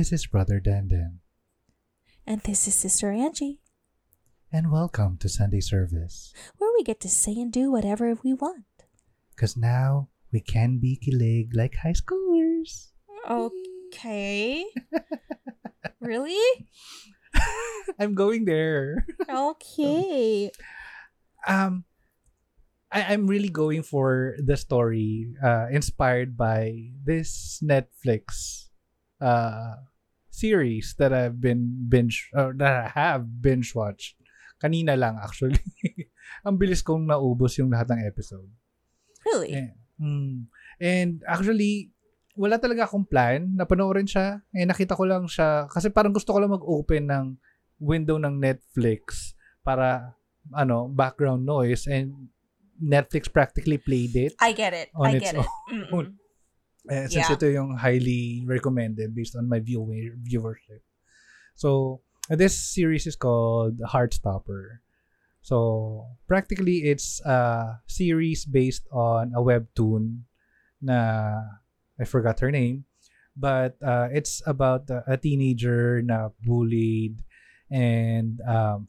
This is Brother Dandan, And this is Sister Angie, and welcome to Sunday service. where we get to say and do whatever we want. Because now we can be kilig like high schoolers. Okay. really? I'm going there. Okay. Um, I, I'm really going for the story uh, inspired by this Netflix uh, series that I've been binge or that I have binge watched. Kanina lang actually. Ang bilis kong naubos yung lahat ng episode. Really? Eh, mm. And actually, wala talaga akong plan na panoorin siya. Eh, nakita ko lang siya. Kasi parang gusto ko lang mag-open ng window ng Netflix para, ano, background noise. And Netflix practically played it. I get it. I get it. Mm-mm. Eh, since Yeah. ito yung highly recommended based on my view viewership. So, this series is called Heartstopper. So, practically it's a series based on a webtoon na I forgot her name, but uh, it's about a, a teenager na bullied and um,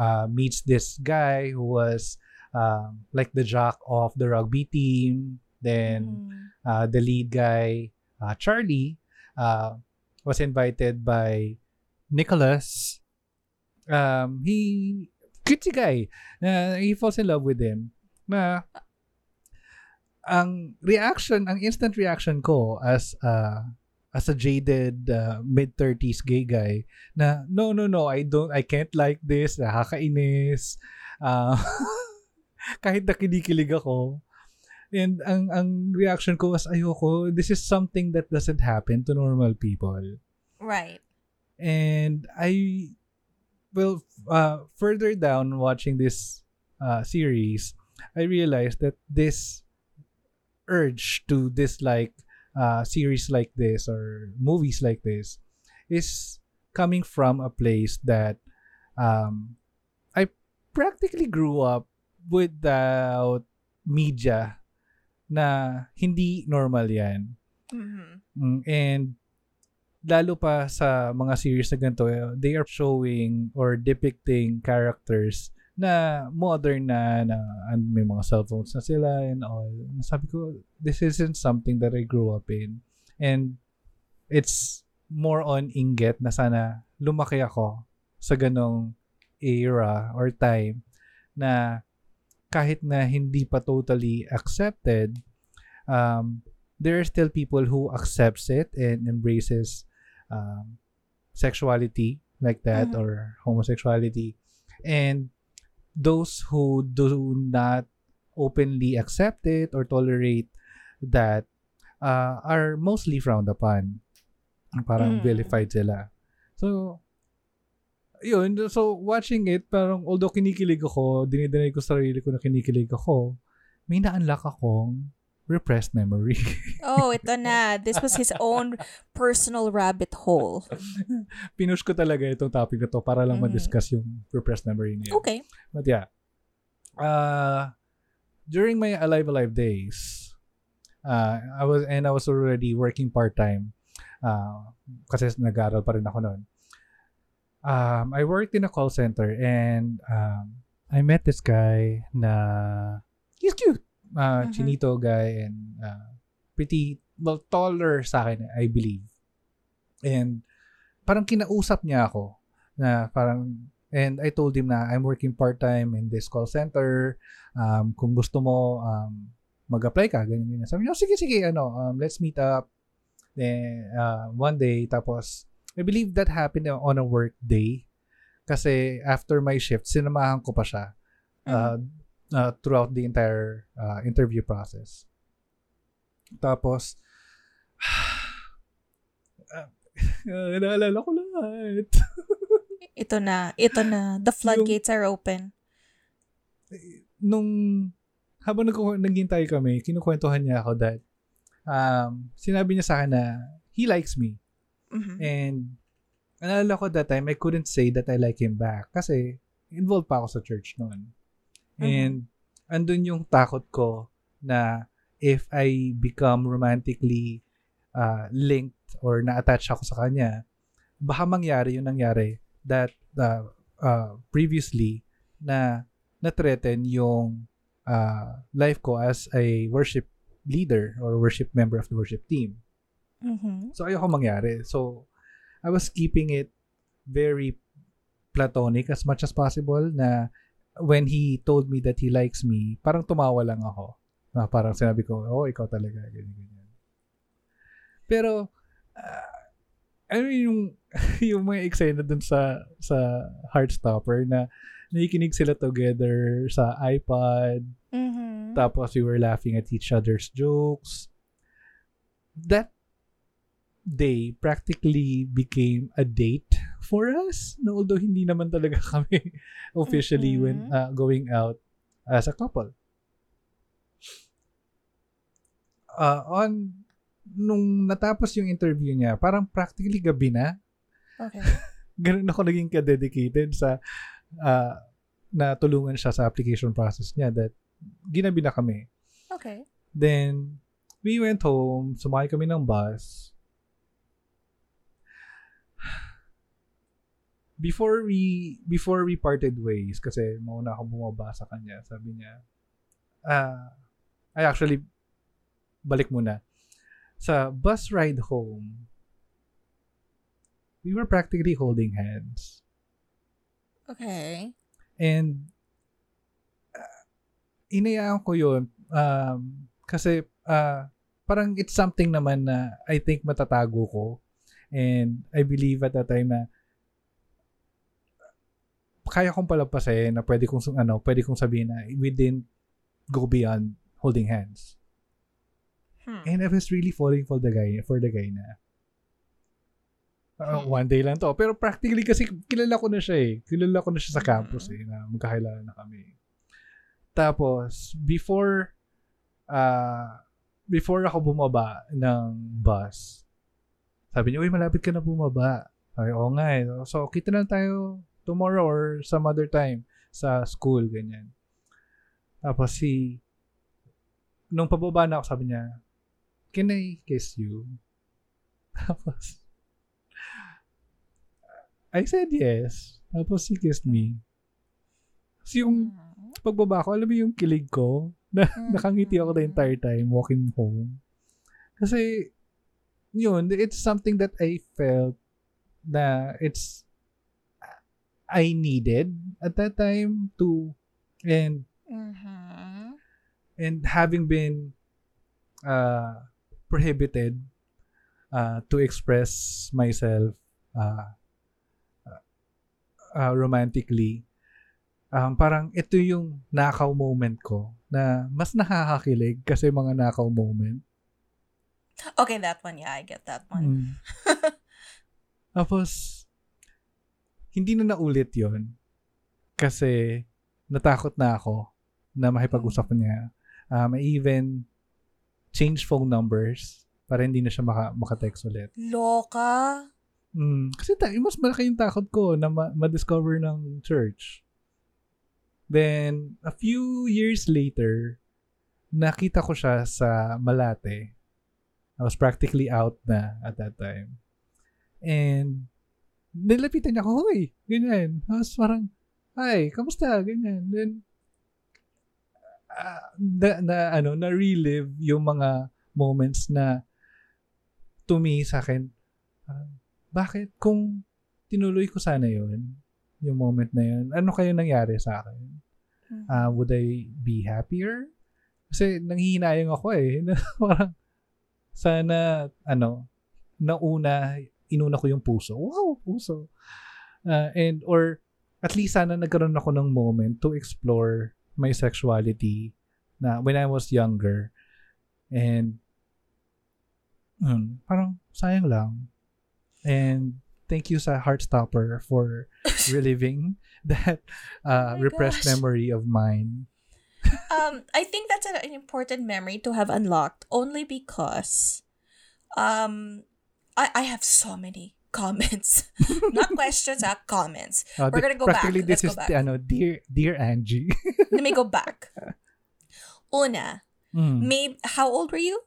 uh, meets this guy who was um, like the jock of the rugby team. Then Mm. uh, the lead guy, uh, Charlie, uh, was invited by Nicholas. Um, he, cute guy. Uh, he falls in love with him. Na, ang reaction, ang instant reaction ko as uh, as a jaded uh, mid-30s gay guy na no no no I don't I can't like this nakakainis uh, kahit na kinikilig ako And ang ang reaction ko was ayoko. This is something that doesn't happen to normal people. Right. And I well uh, further down watching this uh, series, I realized that this urge to dislike uh, series like this or movies like this is coming from a place that um, I practically grew up without media na hindi normal yan. Mm-hmm. Mm, And lalo pa sa mga series na ganito, they are showing or depicting characters na modern na, na and may mga cellphones na sila and all. Sabi ko, this isn't something that I grew up in. And it's more on inget na sana lumaki ako sa ganong era or time na kahit na hindi pa totally accepted, um, there are still people who accepts it and embraces um, sexuality like that Mhm. or homosexuality. And those who do not openly accept it or tolerate that uh, are mostly frowned upon. Parang Mm. vilified sila. So, yun. So, watching it, parang although kinikilig ako, dinidinay ko sa sarili ko na kinikilig ako, may na-unlock akong repressed memory. Oh, ito na. This was his own personal rabbit hole. Pinush ko talaga itong topic na to para lang Mhm. ma-discuss yung repressed memory niya. Okay. But yeah. Uh, during my Alive Alive days, uh, I was, and I was already working part-time. Uh, kasi nag-aaral pa rin ako noon. Um, I worked in a call center and um, I met this guy na he's cute. Uh, Mhm. Chinito guy and uh, pretty, well, taller sa akin, I believe. And parang kinausap niya ako na parang And I told him na I'm working part-time in this call center. Um, kung gusto mo, um, mag-apply ka, ganyan, ganyan. Sabi niya, "Oh, sige, sige, ano, um, let's meet up. Then, uh, one day, tapos, I believe that happened on a work day. Kasi after my shift, sinamahan ko pa siya uh, uh, throughout the entire uh, interview process. Tapos, uh, naalala ko lahat. Ito na. Ito na. The floodgates are open. nung habang nag naghintay kami, kinukwentuhan niya ako that um, sinabi niya sa akin na he likes me. Mhm. And naalala ko that time, I couldn't say that I like him back kasi involved pa ako sa church noon. And andun yung takot ko na if I become romantically uh, linked or na-attach ako sa kanya, baka mangyari yung nangyari that uh, uh, previously na na-threaten yung uh, life ko as a worship leader or worship member of the worship team. Mm-hmm. So ayoko mangyari. So I was keeping it very platonic as much as possible na when he told me that he likes me, parang tumawa lang ako. Na parang sinabi ko, oh, ikaw talaga. Ganyan, ganyan. Pero, uh, ano yung, yung mga eksena dun sa, sa Heartstopper na nakikinig sila together sa iPad, Mm-hmm. tapos we were laughing at each other's jokes. That day practically became a date for us. No, although hindi naman talaga kami officially when Mhm. uh, going out as a couple. Uh, on nung natapos yung interview niya, parang practically gabi na. Okay. Ganun ako naging ka-dedicated sa uh, na tulungan siya sa application process niya that ginabi na kami. Okay. Then, we went home, sumakay kami ng bus. Before we before we parted ways, kasi mauna ako bumaba sa kanya, sabi niya, ah, ay actually, balik muna. Sa bus ride home, we were practically holding hands. Okay. And uh, inayaan ko yun um, kasi uh, parang it's something naman na I think matatago ko. And I believe at that time na kaya kong palampasin na pwede kong ano, pwede kong sabihin na we didn't go beyond holding hands. Hmm. And I was really falling for the guy, for the guy na uh, Hmm. one day lang to. Pero practically kasi kilala ko na siya eh. Kilala ko na siya sa Mhm. campus eh, na magkakilala na kami. Tapos, before, uh, before ako bumaba ng bus, sabi niya, uy, malapit ka na bumaba. Ay, oo nga eh. So, kita na tayo tomorrow or some other time sa school, ganyan. Tapos si, nung pababa na ako, sabi niya, can I kiss you? Tapos, I said yes. Tapos he kissed me. Tapos yung Mhm. pagbaba ko, alam mo yung kilig ko? Na, nakangiti ako the entire time walking home. Kasi, yun, it's something that I felt na it's I needed at that time to and Mhm. and having been uh, prohibited uh, to express myself uh, uh, romantically, um, parang ito yung nakaw moment ko na mas nakakakilig kasi mga nakaw moment. Okay, that one. Yeah, I get that one. Mm. Tapos, hindi na naulit yon kasi natakot na ako na makipag-usap niya. Um, I even changed phone numbers para hindi na siya maka, maka-text ulit. Loka. Mm, kasi ta- mas malaki yung takot ko na ma- ma-discover ng church. Then, a few years later, nakita ko siya sa Malate. I was practically out na at that time. And, nilapitan niya ako, hoy, ganyan. Tapos parang, hi, kamusta? Ganyan. Then, ah, na, na, ano, na-relive yung mga moments na to me, sa akin, parang, bakit kung tinuloy ko sana yon yung moment na yun, ano kayo nangyari sa akin? Uh, would I be happier? Kasi nanghihinayang ako eh. Na parang, sana, ano, nauna, inuna ko yung puso. Wow, puso. Uh, and, or, at least sana nagkaroon ako ng moment to explore my sexuality na when I was younger. And, yun, parang sayang lang. And thank you sa Heartstopper for reliving that uh, Oh repressed gosh. memory of mine. um, I think that's an important memory to have unlocked only because um I, I have so many comments. Not questions, ah, comments. Uh, We're gonna go back. practically Let's this is back. ano, dear dear Angie. Let me go back. Una, Mm. may how old were you?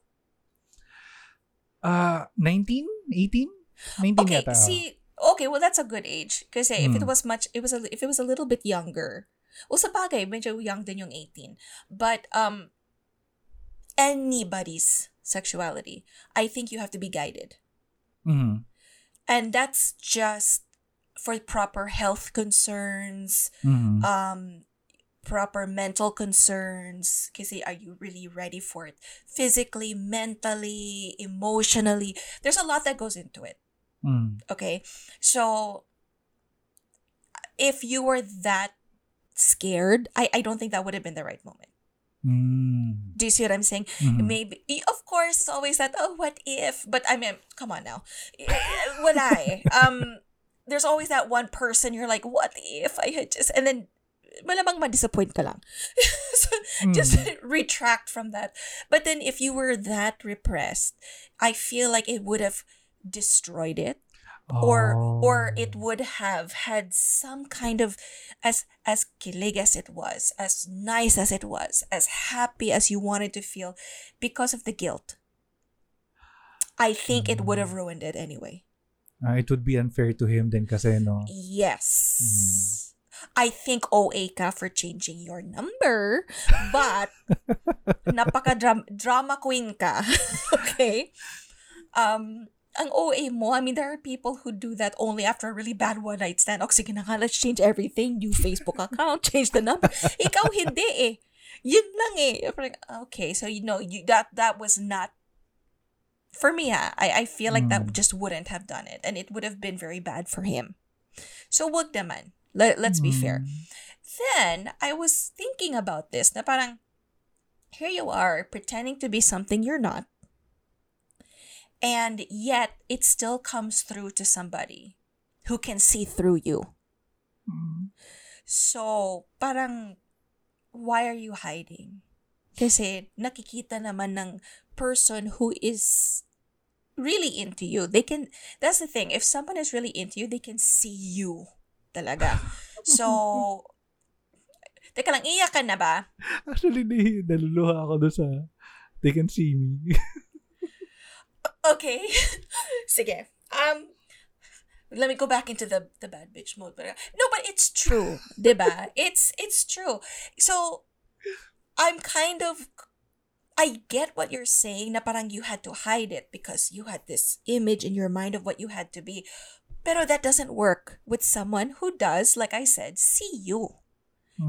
Uh, 19? 18? 19 Okay, yata. oh. see, okay, well that's a good age. Kasi if it Mm. was much, it was a, if it was a little bit younger, well sa bagay, medyo young din yung 18. But um, anybody's sexuality, I think you have to be guided. Mhm. And that's just for proper health concerns, Mhm. um, proper mental concerns. Kasi are you really ready for it? Physically, mentally, emotionally. There's a lot that goes into it. Mm. Okay. So if you were that scared, I, I don't think that would have been the right moment. Mm. Do you see what I'm saying? Mhm. Maybe, of course, it's always that, oh, what if? But I mean, come on now. Wala eh. Um, there's always that one person you're like, what if I had just, and then, malamang ma-disappoint ka lang. so, just retract from that. But then if you were that repressed, I feel like it would have destroyed it or or Oh. it would have had some kind of as as kilig as it was as nice as it was as happy as you wanted to feel because of the guilt i think it would have ruined it anyway Ah, it would be unfair to him then kasi, no? yes I think OA ka for changing your number, but napaka drama queen ka. okay? Um, ang OA mo, I mean, there are people who do that only after a really bad one-night stand. O, sige na nga, let's change everything. New Facebook account, change the number. Ikaw hindi eh. Yun lang eh. Okay, so you know, you, that that was not for me, I, I feel like that Mm. just wouldn't have done it. And it would have been very bad for him. So, wag naman. Let, let's be fair. Mm. Then, I was thinking about this na parang, here you are pretending to be something you're not. And yet, it still comes through to somebody who can see through you. So, parang, why are you hiding? Kasi nakikita naman ng person who is really into you. They can, that's the thing. If someone is really into you, they can see you talaga. So, teka lang, iyak ka na ba? Actually, naluluha ako doon sa they can see me. Okay. Sige. Um, let me go back into the the bad bitch mode. But no, but it's true, diba? It's it's true. So, I'm kind of I get what you're saying na parang you had to hide it because you had this image in your mind of what you had to be. Pero that doesn't work with someone who does, like I said, see you.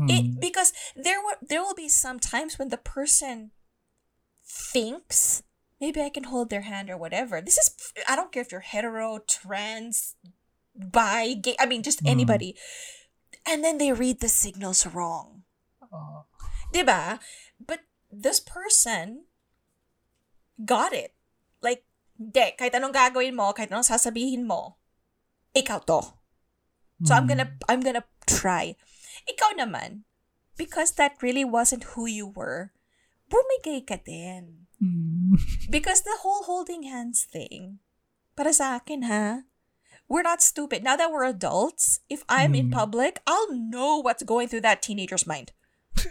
It Mm. because there will there will be some times when the person thinks maybe I can hold their hand or whatever. This is I don't care if you're hetero, trans, bi, gay. I mean, just Mm. anybody. And then they read the signals wrong, Ah. diba? But this person got it. Like, de, kahit anong gagawin mo, kahit anong sasabihin mo, ikaw to. So I'm gonna I'm gonna try. Ikaw naman, because that really wasn't who you were, bumigay ka din. Mm. Because the whole holding hands thing, para sa akin ha, we're not stupid. Now that we're adults, if I'm in Mm. public, I'll know what's going through that teenager's mind.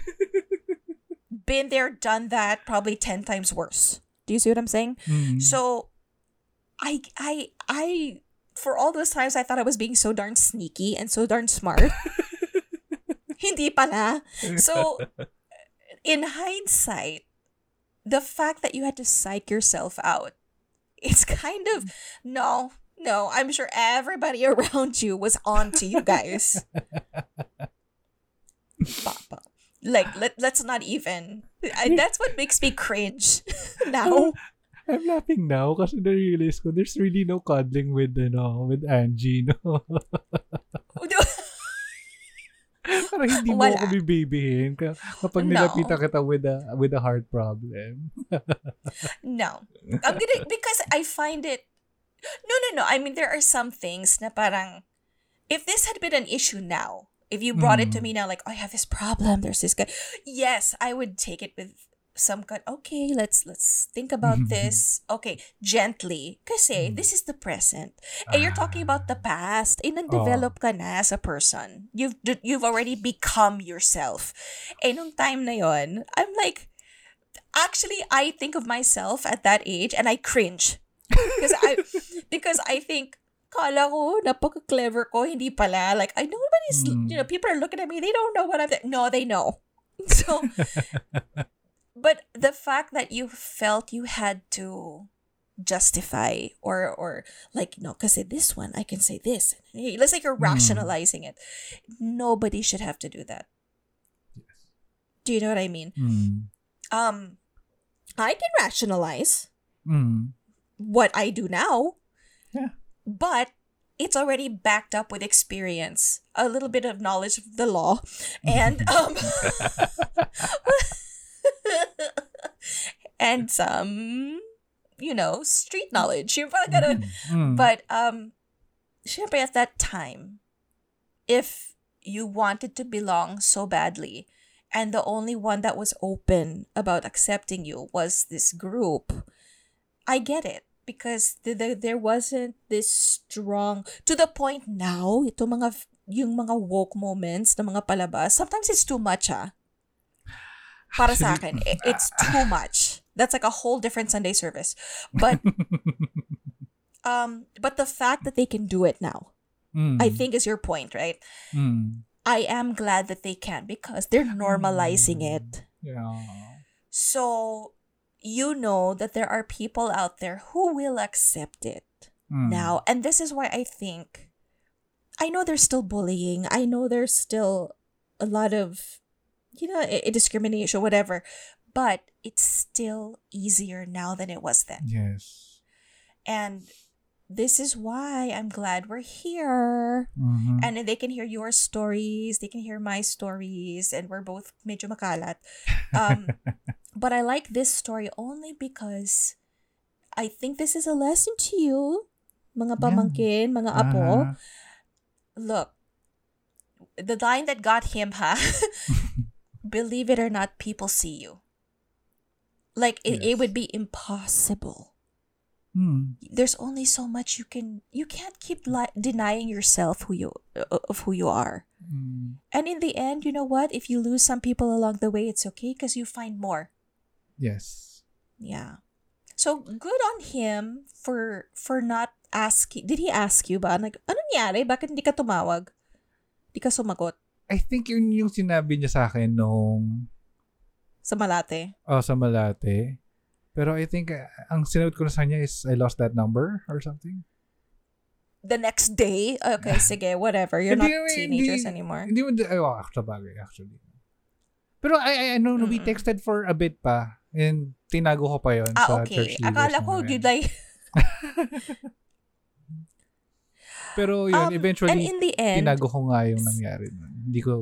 Been there, done that, probably 10 times worse. Do you see what I'm saying? Mm. So I I I for all those times I thought I was being so darn sneaky and so darn smart. Hindi pala. So in hindsight, the fact that you had to psych yourself out, it's kind of no, no, I'm sure everybody around you was on to you guys. Papa. Like let, let's not even I, that's what makes me cringe now. I'm laughing now kasi na-realize ko there's really no cuddling with ano, with Angie, no? Parang hindi mo Wala. ako bibibihin ka- kapag No. nilapitan kita with a with a heart problem. No. I'm gonna because I find it No, no, no. I mean there are some things na parang if this had been an issue now, if you brought it to Mm. me now like I have this problem, there's this guy. Yes, I would take it with some kind okay, let's let's think about this. Okay, gently. Kasi Mm. this is the present. And you're talking about the past. Eh, nag-develop ka na as a person. You've you've already become yourself. Eh, nung time na yon, I'm like, actually, I think of myself at that age and I cringe. Because I, because I think, kala ko, napaka-clever ko, hindi pala. Like, I nobody's, Mm. you know, people are looking at me, they don't know what I'm, no, they know. So, but the fact that you felt you had to justify or or like no because this one i can say this let's like you're Hmm. rationalizing it nobody should have to do that do you know what i mean Mm. um i can rationalize Mm. what i do now Yeah. but it's already backed up with experience a little bit of knowledge of the law and um and some you know street knowledge yung parang ganun. Mm. But um syempre at that time if you wanted to belong so badly and the only one that was open about accepting you was this group I get it because th- th- there wasn't this strong to the point now ito mga yung mga woke moments na mga palabas sometimes it's too much ah para sa akin i- it's too much that's like a whole different Sunday service but um but the fact that they can do it now Mm. i think is your point right Mm. i am glad that they can because they're normalizing it Yeah. so you know that there are people out there who will accept it Mm. now and this is why i think i know there's still bullying i know there's still a lot of you know i- i- discrimination whatever but it's still easier now than it was then Yes. and this is why i'm glad we're here Mhm. and they can hear your stories they can hear my stories and we're both medyo makalat um, but i like this story only because i think this is a lesson to you mga Yeah. pamangkin mga apo Ah. look the line that got him ha believe it or not people see you like it, it would be impossible. Mm. there's only so much you can you can't keep li- denying yourself who you uh, of who you are. Mm. and in the end you know what? If you lose some people along the way it's okay because you find more. Yes. yeah. So good on him for for not asking did he ask you ba? Like ano nangyari? Bakit hindi ka tumawag? Hindi ka sumagot? I think yun yung sinabi niya sa akin nung sa Malate oh, sa Malate. Pero I think uh, ang sinabi ko na sa kanya is I lost that number or something. the next day okay sige whatever you're not Hindi teenagers hindi- anymore Hindi mo, ay, oh, actually, bagay, actually. Pero I, I, I know, no, we texted for a bit pa and tinago ko pa yon ah sa okay church leaders. akala ko you'd like Pero yun, Um, eventually, in the end tinago ko nga yung nangyari nun. Hindi ko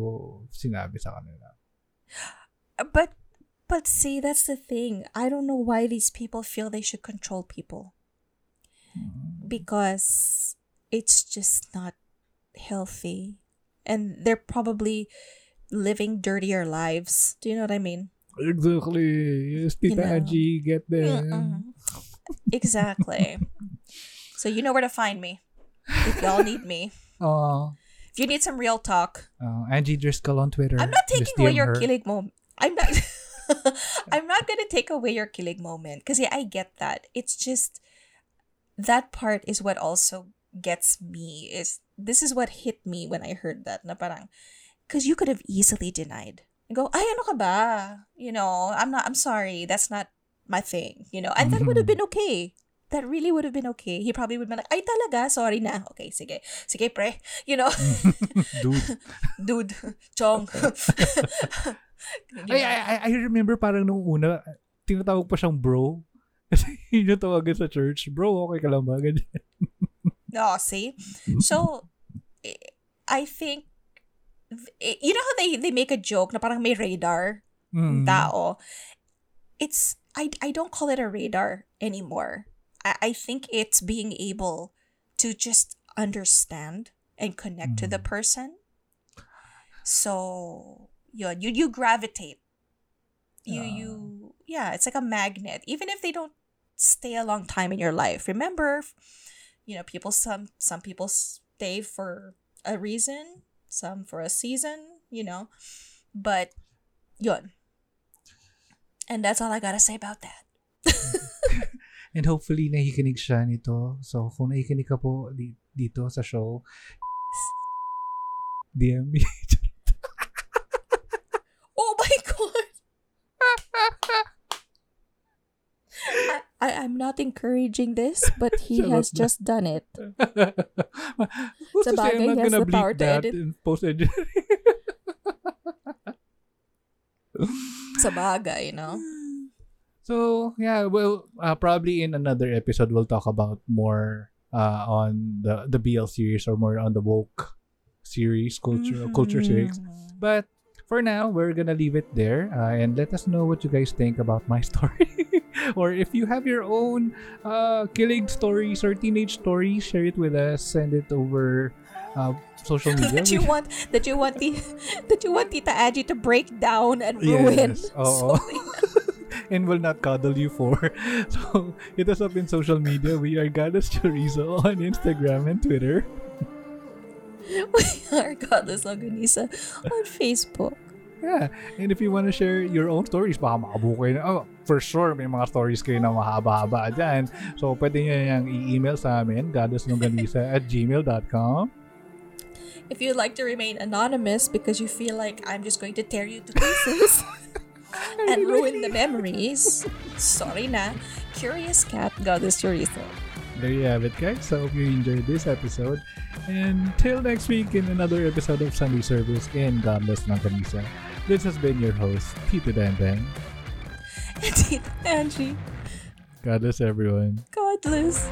sinabi sa kanila. But but see, that's the thing. I don't know why these people feel they should control people. Mm-hmm. Because it's just not healthy. And they're probably living dirtier lives. Do you know what I mean? Exactly. Yes, You know. Angie, get them. Mm-mm. Exactly. so you know where to find me. If y'all need me. Oh, If you need some real talk. oh, Angie Driscoll on Twitter. I'm not taking away your her. kilig moment. I'm not. I'm not gonna take away your kilig moment because yeah, I get that. It's just that part is what also gets me. Is this is what hit me when I heard that? Na parang because you could have easily denied. And go, ay ano ka ba? You know, I'm not. I'm sorry. That's not my thing. You know, and that would have mm-hmm. been okay. That really would have been okay. He probably would have been like, ay talaga, sorry na. Okay, sige. Sige, pre. You know, Dude. dude, chong. Ay. I, I, remember parang nung una, tinatawag pa siyang bro. Kasi yun yung tawagan sa church. Bro, okay ka lang ba? Ganyan. No, see? So, I- I think, you know how they, they make a joke na parang may radar Mm. tao? It's, I, I don't call it a radar anymore. I, I think it's being able to just understand and connect to the Mm. person. So, yun, you, you gravitate. You, Ah. you, yeah, it's like a magnet. Even if they don't stay a long time in your life. Remember, you know, people some some people stay for a reason, some for a season, you know. But yun. And that's all I gotta say about that. And hopefully, nakikinig siya nito. So, kung nakikinig ka po di- dito sa show, DM me. Oh my god! I, I, I'm not encouraging this, but he has just done it. Who's to say I'm not gonna bleep that edit. in post-engineering? Sa bagay, no? So yeah, well, uh, probably in another episode we'll talk about more uh, on the the BL series or more on the woke series, culture culture series. Mhm. But for now, we're gonna leave it there uh, and let us know what you guys think about my story, or if you have your own uh, kilig stories or teenage stories, share it with us. Send it over uh, social media. that you want that you want the that you want Tita Angie to break down and ruin. Yes. So, and will not cuddle you for. So, hit us up in social media. We are Godless Chorizo on Instagram and Twitter. we are Godless Longganisa on Facebook. Yeah. And if you want to share your own stories, baka makabuo kayo na, oh, for sure, may mga stories kayo na mahaba-haba dyan. So, pwede nyo yung i-email sa amin, godlesslongganisa at gmail.com. If you'd like to remain anonymous because you feel like I'm just going to tear you to pieces and ruin the memories, sorry na. Curious Cat, Godless Chorizo. There you have it, guys. So, hope you enjoyed this episode. And till next week in another episode of Sunday Service in Godless Longganisa. This has been your host, Tito Dandan. And Tita Angie, God bless everyone. Godless.